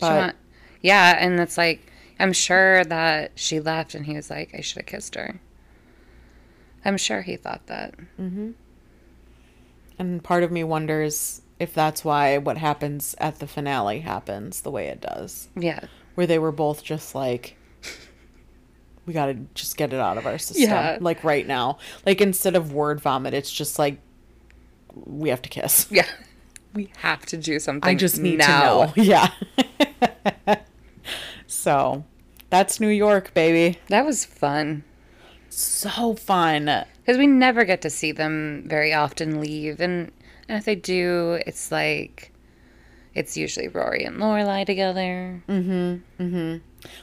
But, yeah. And it's like, I'm sure that she left and he was like, I should have kissed her. I'm sure he thought that. Mm-hmm. And part of me wonders if that's why what happens at the finale happens the way it does. Yeah. Where they were both just like, we gotta just get it out of our system. Yeah. Like right now. Like instead of word vomit, it's just like, we have to kiss. Yeah. We have to do something. I just need now. to know. Yeah. so that's New York, baby. That was fun. So fun. Because we never get to see them very often leave. And, and if they do, it's like, it's usually Rory and Lorelai together. Mm-hmm. Mm-hmm.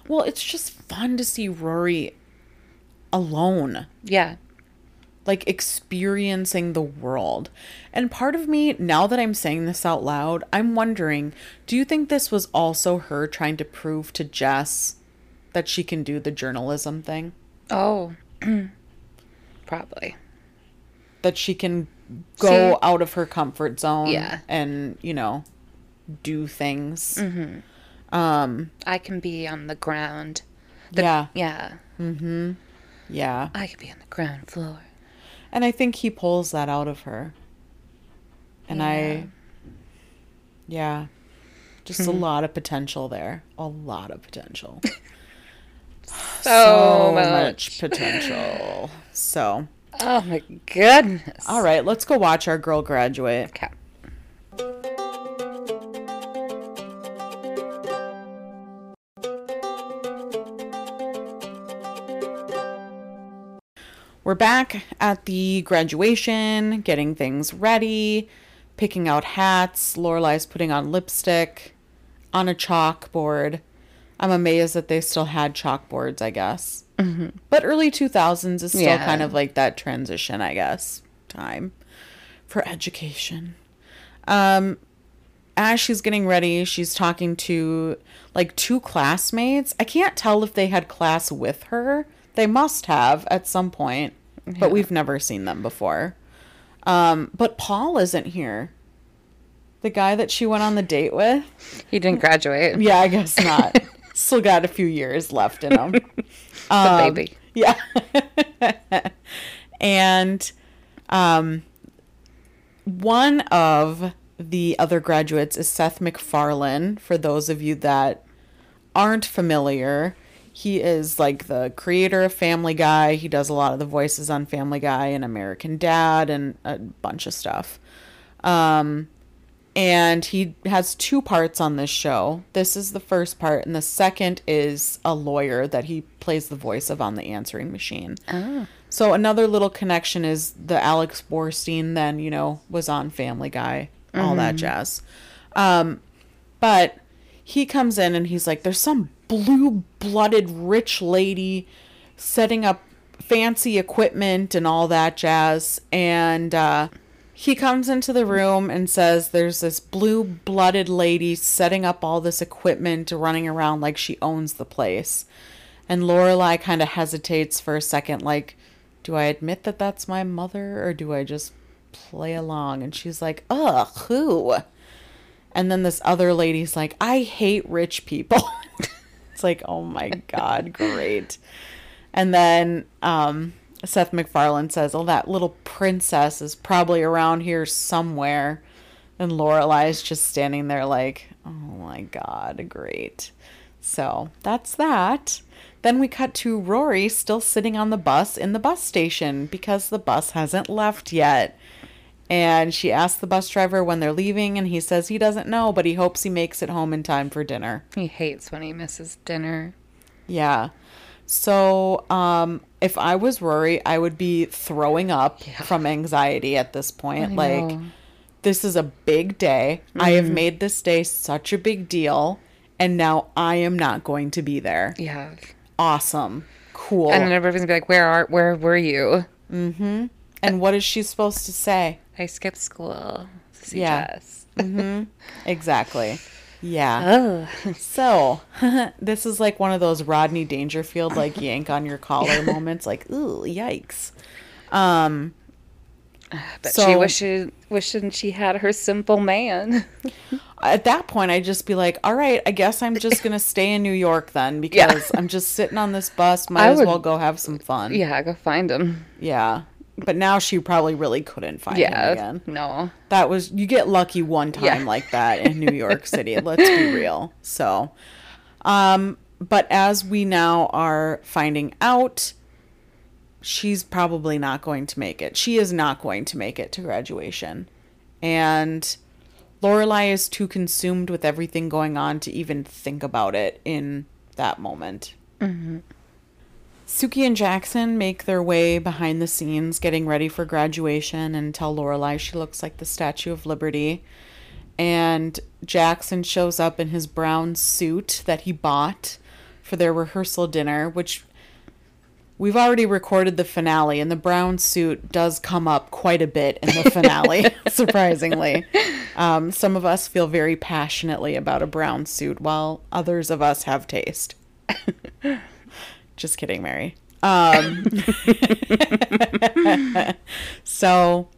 Well, it's just fun to see Rory alone. Yeah. like experiencing the world. And part of me, now that I'm saying this out loud, I'm wondering do you think this was also her trying to prove to Jess that she can do the journalism thing? Oh. Probably. That she can go See- out of her comfort zone Yeah. and, you know, do things. Mm-hmm. um I can be on the ground. The- yeah. Yeah. Mm-hmm. Yeah. I could be on the ground floor. And I think he pulls that out of her. And I, yeah, just a mm-hmm. lot of potential there. A lot of potential. So, much potential. So, Oh my goodness. all right, let's go watch our girl graduate. Okay. We're back at the graduation, getting things ready, picking out hats. Lorelai's putting on lipstick on a chalkboard. I'm amazed that they still had chalkboards, I guess. But early 2000s is still Yeah. kind of like that transition, I guess, time for education. Um, as she's getting ready, she's talking to like two classmates. I can't tell if they had class with her. They must have at some point, but we've never seen them before. Um, but Paul isn't here. The guy that she went on the date with? He didn't graduate. Yeah, I guess not. Still got a few years left in him. the baby. Yeah. and um, one of the other graduates is Seth MacFarlane. For those of you that aren't familiar, he is like the creator of Family Guy. He does a lot of the voices on Family Guy and American Dad and a bunch of stuff. Um, and he has two parts on this show. This is the first part, and the second is a lawyer that he plays the voice of on the answering machine. Oh. So another little connection is the Alex Borstein then, you know, was on Family Guy, all that jazz. Um, but he comes in and he's like, there's some blue blooded rich lady setting up fancy equipment and all that jazz. And uh, he comes into the room and says, there's this blue blooded lady setting up all this equipment, running around like she owns the place. And Lorelai kind of hesitates for a second, like, do I admit that that's my mother or do I just play along? And she's like, ugh, who? And then this other lady's like, I hate rich people. it's like, oh my God, great. And then um, Seth MacFarlane says, oh, that little princess is probably around here somewhere. And Lorelai is just standing there like, oh my God, great. So that's that. Then we cut to Rory still sitting on the bus in the bus station because the bus hasn't left yet. And she asks the bus driver when they're leaving, and he says he doesn't know, but he hopes he makes it home in time for dinner. He hates when he misses dinner. Yeah. So, um, if I was Rory, I would be throwing up from anxiety at this point. I like, know. this is a big day. I have made this day such a big deal, and now I am not going to be there. Yeah. Awesome. Cool. And then everybody's gonna be like, "Where are? Where were you?" Mm-hmm. And what is she supposed to say? I skipped school Yeah. Jess. Exactly. Yeah. Oh, So, this is like one of those Rodney Dangerfield, like yank on your collar moments, like, ooh, yikes. Um, but So- she wishes wishing she had her simple man. at that point, I'd just be like, all right, I guess I'm just going to stay in New York then because I'm just sitting on this bus. Might I as would- well go have some fun. yeah, go find him. Yeah. But now she probably really couldn't find him again. no. That was you get lucky one time Yeah. like that in New York City. Let's be real. So, um, but as we now are finding out, she's probably not going to make it. She is not going to make it to graduation, and Lorelai is too consumed with everything going on to even think about it in that moment. Sookie and Jackson make their way behind the scenes, getting ready for graduation, and tell Lorelai she looks like the Statue of Liberty. And Jackson shows up in his brown suit that he bought for their rehearsal dinner, which we've already recorded the finale, and the brown suit does come up quite a bit in the finale, surprisingly. Um, some of us feel very passionately about a brown suit, while others of us have taste. Just kidding, Mary. Um, so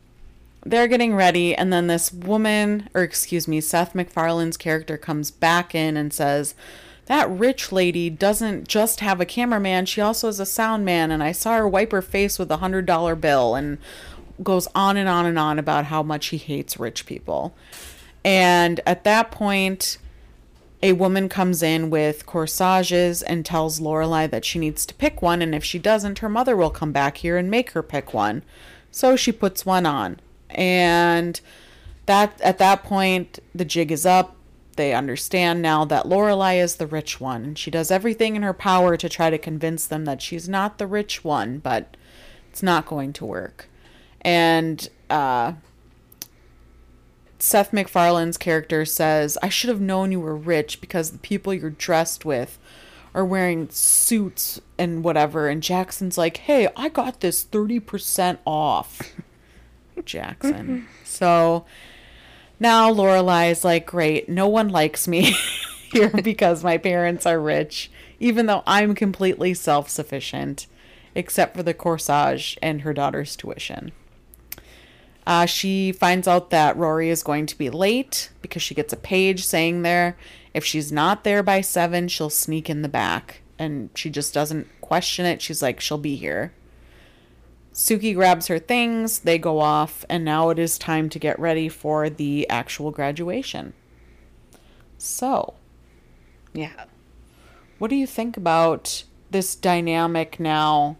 they're getting ready, and then this woman, or excuse me, Seth MacFarlane's character comes back in and says, That rich lady doesn't just have a cameraman, she also has a sound man, and I saw her wipe her face with a hundred dollar bill, and goes on and on and on about how much he hates rich people. And at that point, a woman comes in with corsages and tells Lorelai that she needs to pick one, and if she doesn't, her mother will come back here and make her pick one. So she puts one on, and that at that point the jig is up. They understand now that Lorelai is the rich one, and she does everything in her power to try to convince them that she's not the rich one, but it's not going to work. And uh, Seth MacFarlane's character says, I should have known you were rich because the people you're dressed with are wearing suits and whatever. And Jackson's like, hey, I got this 30% off. Jackson. so now Lorelai's like, great, no one likes me here because my parents are rich, even though I'm completely self sufficient, except for the corsage and her daughter's tuition. Uh, she finds out that Rory is going to be late because she gets a page saying there if she's not there by seven, she'll sneak in the back. And she just doesn't question it. She's like, she'll be here. Sookie grabs her things, they go off, and now it is time to get ready for the actual graduation. So, Yeah. what do you think about this dynamic now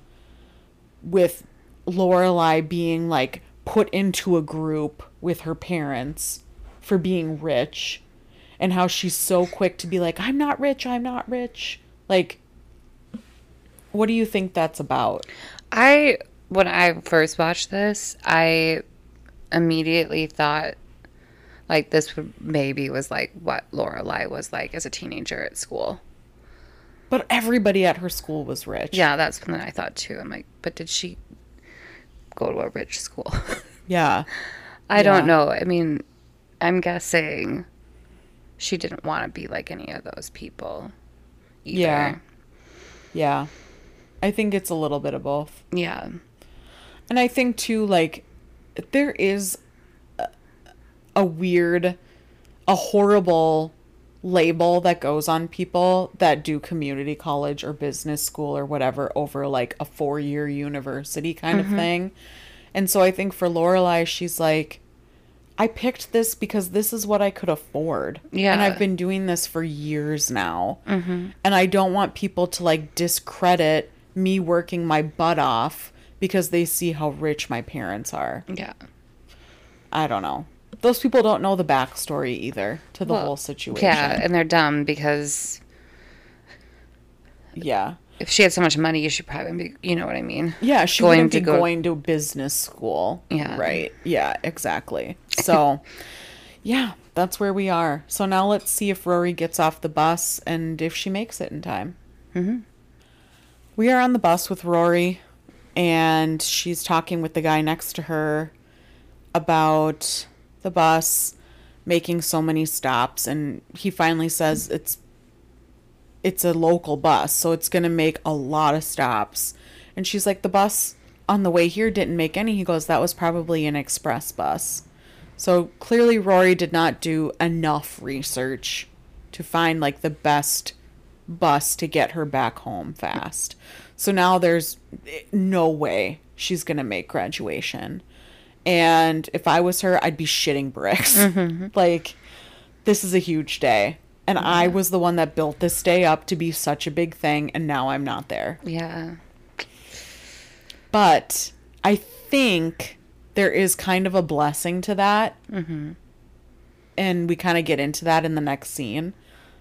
with Lorelai being like put into a group with her parents for being rich and how she's so quick to be like I'm not rich, I'm not rich. Like what do you think that's about? I when I first watched this, I immediately thought like this maybe was like what Lorelai was like as a teenager at school. But everybody at her school was rich. Yeah, that's when I thought too. I'm like, but did she go to a rich school? Yeah. I Yeah. don't know. I mean, I'm guessing she didn't want to be like any of those people. Either. Yeah. Yeah. I think it's a little bit of both. Yeah. And I think too, like, there is a, a weird, a horrible label that goes on people that do community college or business school or whatever over like a four year university kind of thing. And so I think for Lorelai, she's like, I picked this because this is what I could afford. Yeah. And I've been doing this for years now. Mm-hmm. And I don't want people to like discredit me working my butt off because they see how rich my parents are. Yeah. I don't know. Those people don't know the backstory either to the Well, whole situation. Yeah, and they're dumb because Yeah. if she had so much money, you should probably be, you know what I mean? Yeah, she Going wouldn't to be go- going to business school. Yeah. Right. Yeah, exactly. So, yeah, that's where we are. So now let's see if Rory gets off the bus and if she makes it in time. Mm-hmm. We are on the bus with Rory, and she's talking with the guy next to her about the bus making so many stops and he finally says it's it's a local bus, so it's going to make a lot of stops. And she's like, the bus on the way here didn't make any. He goes, that was probably an express bus. So clearly, Rory did not do enough research to find like the best bus to get her back home fast. So now there's eh, no way she's going to make graduation. And if I was her, I'd be shitting bricks. like, this is a huge day. And I was the one that built this day up to be such a big thing, and now I'm not there. Yeah. But I think there is kind of a blessing to that. Mm-hmm. And we kind of get into that in the next scene.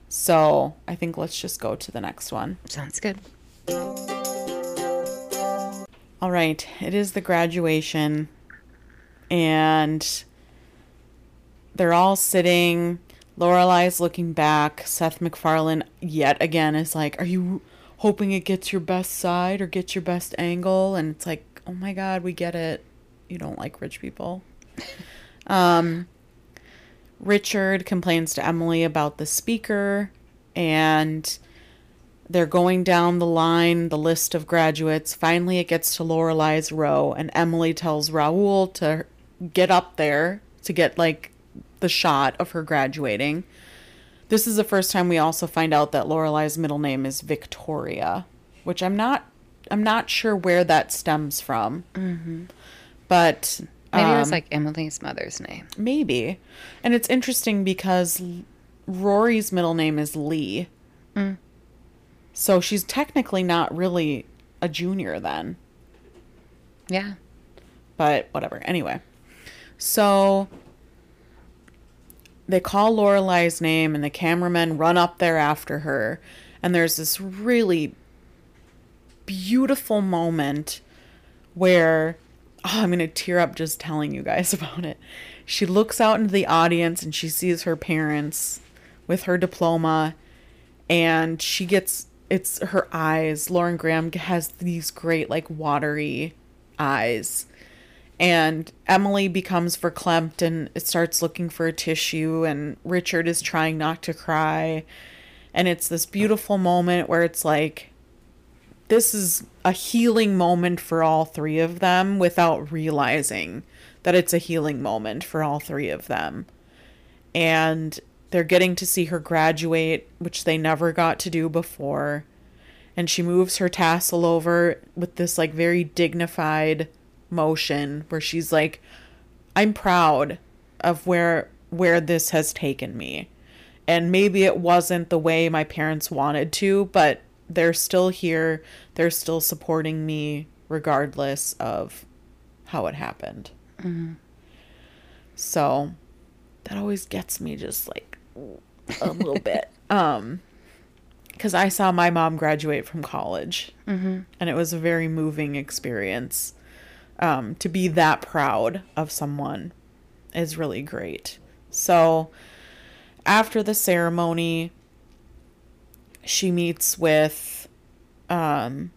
So I think let's just go to the next one. Sounds good. All right, it is the graduation, and they're all sitting. Lorelai's looking back. Seth MacFarlane yet again is like, "Are you hoping it gets your best side or gets your best angle?" And it's like, "Oh my God, we get it. You don't like rich people." um, Richard complains to Emily about the speaker, and they're going down the line, the list of graduates. Finally, it gets to Lorelai's row, and Emily tells Raoul to get up there to get like the shot of her graduating. This is the first time we also find out that Lorelai's middle name is Victoria, which I'm not I'm not sure where that stems from. Mm-hmm. But Maybe it was um, like Emily's mother's name. Maybe. And it's interesting because Rory's middle name is Lee. So she's technically not really a junior then. Yeah. But whatever. Anyway. So they call Lorelai's name and the cameramen run up there after her. And there's this really beautiful moment where oh, I'm to tear up just telling you guys about it. She looks out into the audience and she sees her parents with her diploma and she gets it's her eyes. Lauren Graham has these great like watery eyes And Emily becomes verklempt and it starts looking for a tissue, and Richard is trying not to cry. And it's this beautiful moment where it's like, this is a healing moment for all three of them without realizing that it's a healing moment for all three of them. And they're getting to see her graduate, which they never got to do before. And she moves her tassel over with this like very dignified motion where she's like I'm proud of where where this has taken me. And maybe it wasn't the way my parents wanted to, but they're still here. They're still supporting me regardless of how it happened. So that always gets me just like a little bit. Um, because I saw my mom graduate from college, and it was a very moving experience. Um, to be that proud of someone is really great. So after the ceremony, she meets with um,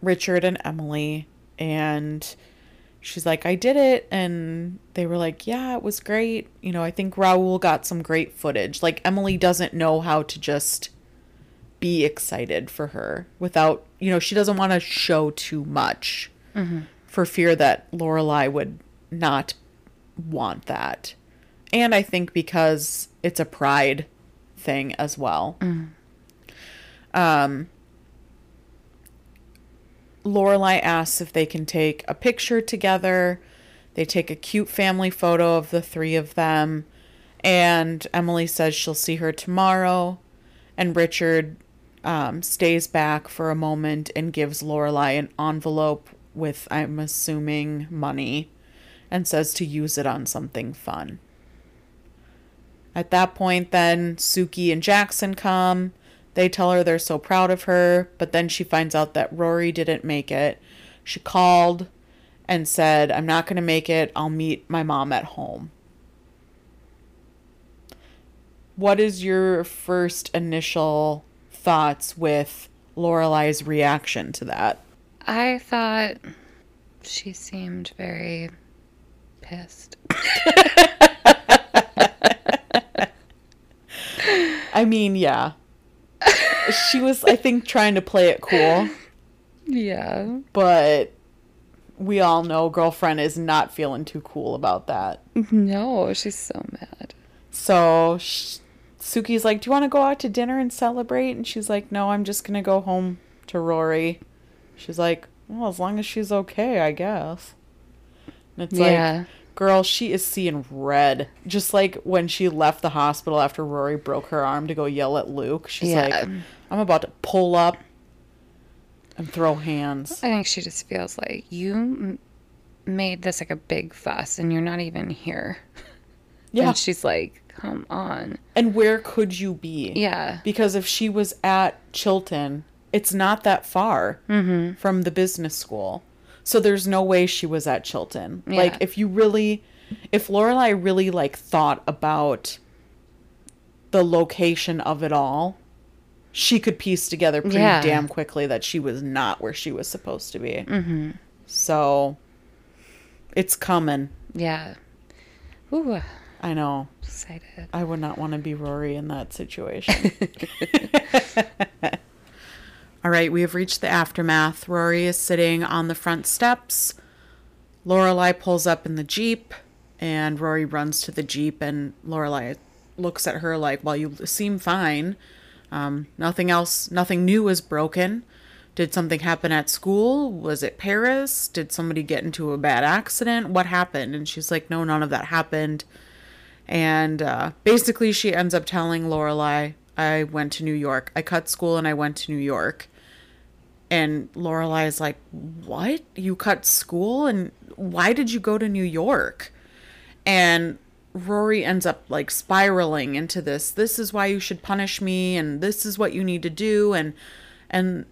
Richard and Emily, and she's like, I did it. And they were like, Yeah, it was great. You know, I think Raul got some great footage. Like, Emily doesn't know how to just be excited for her without, you know, she doesn't want to show too much for fear that Lorelai would not want that. And I think because it's a pride thing as well. Um, Lorelai asks if they can take a picture together. They take a cute family photo of the three of them. And Emily says she'll see her tomorrow. And Richard um, stays back for a moment and gives Lorelai an envelope with, I'm assuming, money and says to use it on something fun. At that point, then Sookie and Jackson come. They tell her they're so proud of her, but then she finds out that Rory didn't make it. She called and said, I'm not going to make it. I'll meet my mom at home. What is your first initial thoughts with Lorelai's reaction to that? I thought she seemed very pissed. I mean, yeah. she was, I think, trying to play it cool, Yeah. but we all know girlfriend is not feeling too cool about that. No, she's so mad. So sh- Sookie's like, Do you want to go out to dinner and celebrate? And she's like, No, I'm just going to go home to Rory. She's like, Well, as long as she's okay, I guess. And it's Yeah. like, Girl, she is seeing red. Just like when she left the hospital after Rory broke her arm to go yell at Luke. She's Yeah. like, I'm about to pull up and throw hands. I think she just feels like you m- made this like a big fuss and you're not even here. Yeah. And she's like, come on. And where could you be? Yeah. Because if she was at Chilton, it's not that far Mm-hmm. from the business school. So there's no way she was at Chilton. Yeah. Like if you really if Lorelai really like thought about the location of it all, she could piece together pretty Yeah. damn quickly that she was not where she was supposed to be. Mm-hmm. So it's coming. Yeah. Ooh, I know. excited. I would not want to be Rory in that situation. All right, we have reached the aftermath. Rory is sitting on the front steps. Lorelai pulls up in the Jeep, and Rory runs to the Jeep, and Lorelai looks at her like, Well, you seem fine. Um, nothing else, nothing new is broken. Did something happen at school? Was it Paris? Did somebody get into a bad accident? What happened? And she's like, No, none of that happened. And uh, basically, she ends up telling Lorelai, "I went to New York. I cut school and I went to New York." And Lorelai is like, "What? You cut school and why did you go to New York?" And Rory ends up like spiraling into this. This is why you should punish me, and this is what you need to do, and and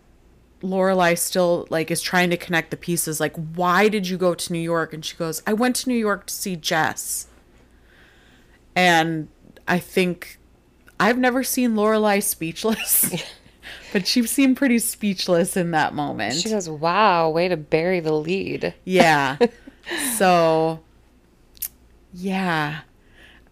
Lorelai still like is trying to connect the pieces. Like, why did you go to New York? And she goes, "I went to New York to see Jess." And I think I've never seen Lorelai speechless, but she seemed pretty speechless in that moment. She goes, wow, way to bury the lead. yeah. So, yeah.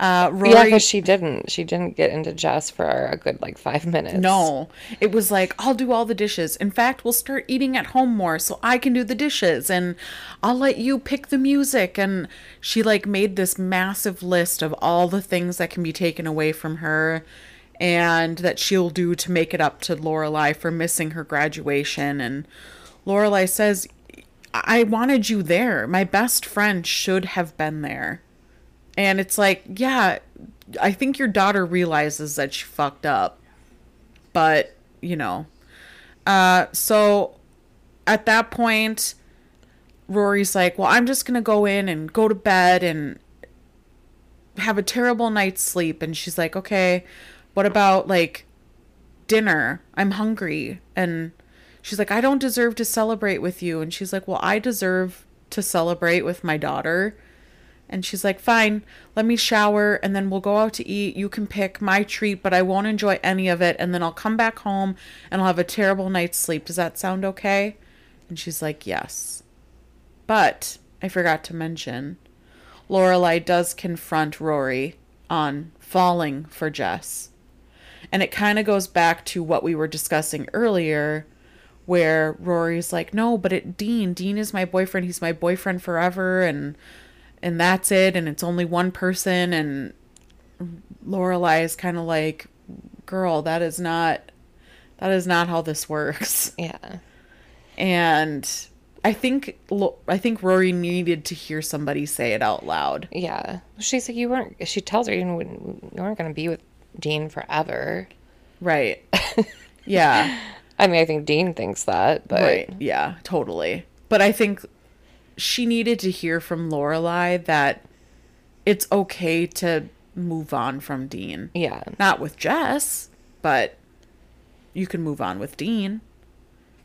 Uh, Rory, Yeah, because she didn't. She didn't get into Jess for a good like five minutes. No, it was like, I'll do all the dishes. In fact, we'll start eating at home more so I can do the dishes and I'll let you pick the music. And she like made this massive list of all the things that can be taken away from her and that she'll do to make it up to Lorelai for missing her graduation. And Lorelai says, I wanted you there. My best friend should have been there. And it's like, yeah, I think your daughter realizes that she fucked up. But, you know. Uh so at that point Rory's like, "Well, I'm just going to go in and go to bed and have a terrible night's sleep." And she's like, "Okay, what about like dinner? I'm hungry." And she's like, "I don't deserve to celebrate with you." And she's like, "Well, I deserve to celebrate with my daughter." And she's like, fine, let me shower and then we'll go out to eat. You can pick my treat, but I won't enjoy any of it. And then I'll come back home and I'll have a terrible night's sleep. Does that sound okay? And she's like, yes. But I forgot to mention, Lorelai does confront Rory on falling for Jess. And it kind of goes back to what we were discussing earlier, where Rory's like, no, but it Dean, Dean is my boyfriend. He's my boyfriend forever. And and that's it and it's only one person and Lorelai is kind of like girl that is not that is not how this works Yeah. and I think I think Rory needed to hear somebody say it out loud Yeah. She's like, you weren't. She tells her you you weren't going to be with Dean forever. right. Yeah. I mean, I think Dean thinks that, but right. Yeah totally. But I think she needed to hear from Lorelai that it's okay to move on from Dean. Yeah, Not with Jess, but you can move on with Dean.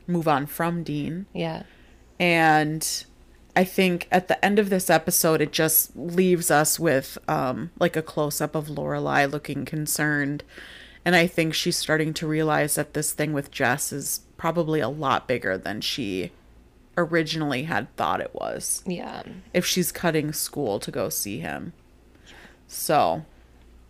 Move on from Dean. yeah, And I think at the end of this episode it just leaves us with um like a close up of Lorelai looking concerned. And I think she's starting to realize that this thing with Jess is probably a lot bigger than she originally had thought it was yeah. if she's cutting school to go see him. So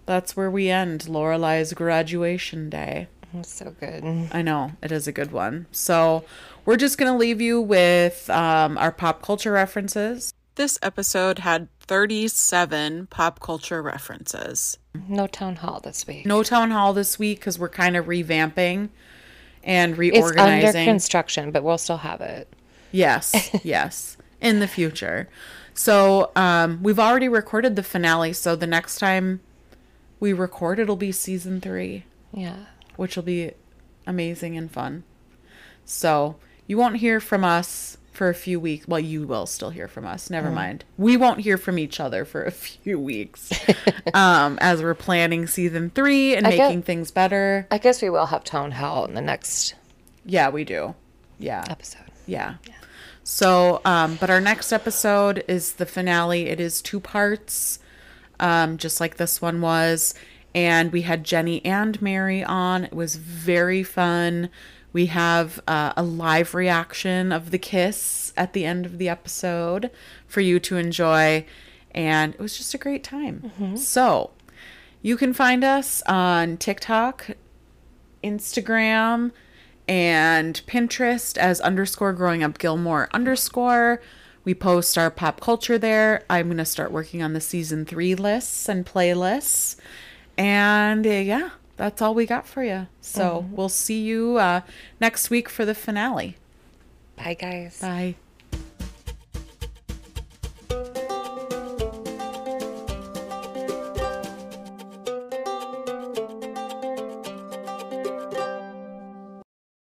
that's where we end Lorelai's graduation day. It's so good. I know it is a good one. So we're just gonna leave you with um, our pop culture references. This episode had 37 pop culture references. No town hall this week. No town hall this week because we're kind of revamping and reorganizing. it's reorganizing. under construction, but we'll still have it. Yes, yes, in the future. So um, we've already recorded the finale. So the next time we record, it'll be season three, Yeah. Which will be amazing and fun. So you won't hear from us for a few weeks. Well, you will still hear from us. Never mind. We won't hear from each other for a few weeks um, as we're planning season three and I making things better. I guess we will have Tone hall in the next Yeah, we do. Yeah. episode. Yeah. So, um, but our next episode is the finale. It is two parts, um, just like this one was. And we had Jenny and Mary on. It was very fun. We have uh, a live reaction of the kiss at the end of the episode for you to enjoy. And it was just a great time. So, you can find us on TikTok, Instagram and Pinterest as underscore growing up Gilmore underscore. We post our pop culture there. I'm going to start working on the season three lists and playlists. And uh, yeah, that's all we got for you. So we'll see you uh, next week for the finale. Bye, guys. Bye.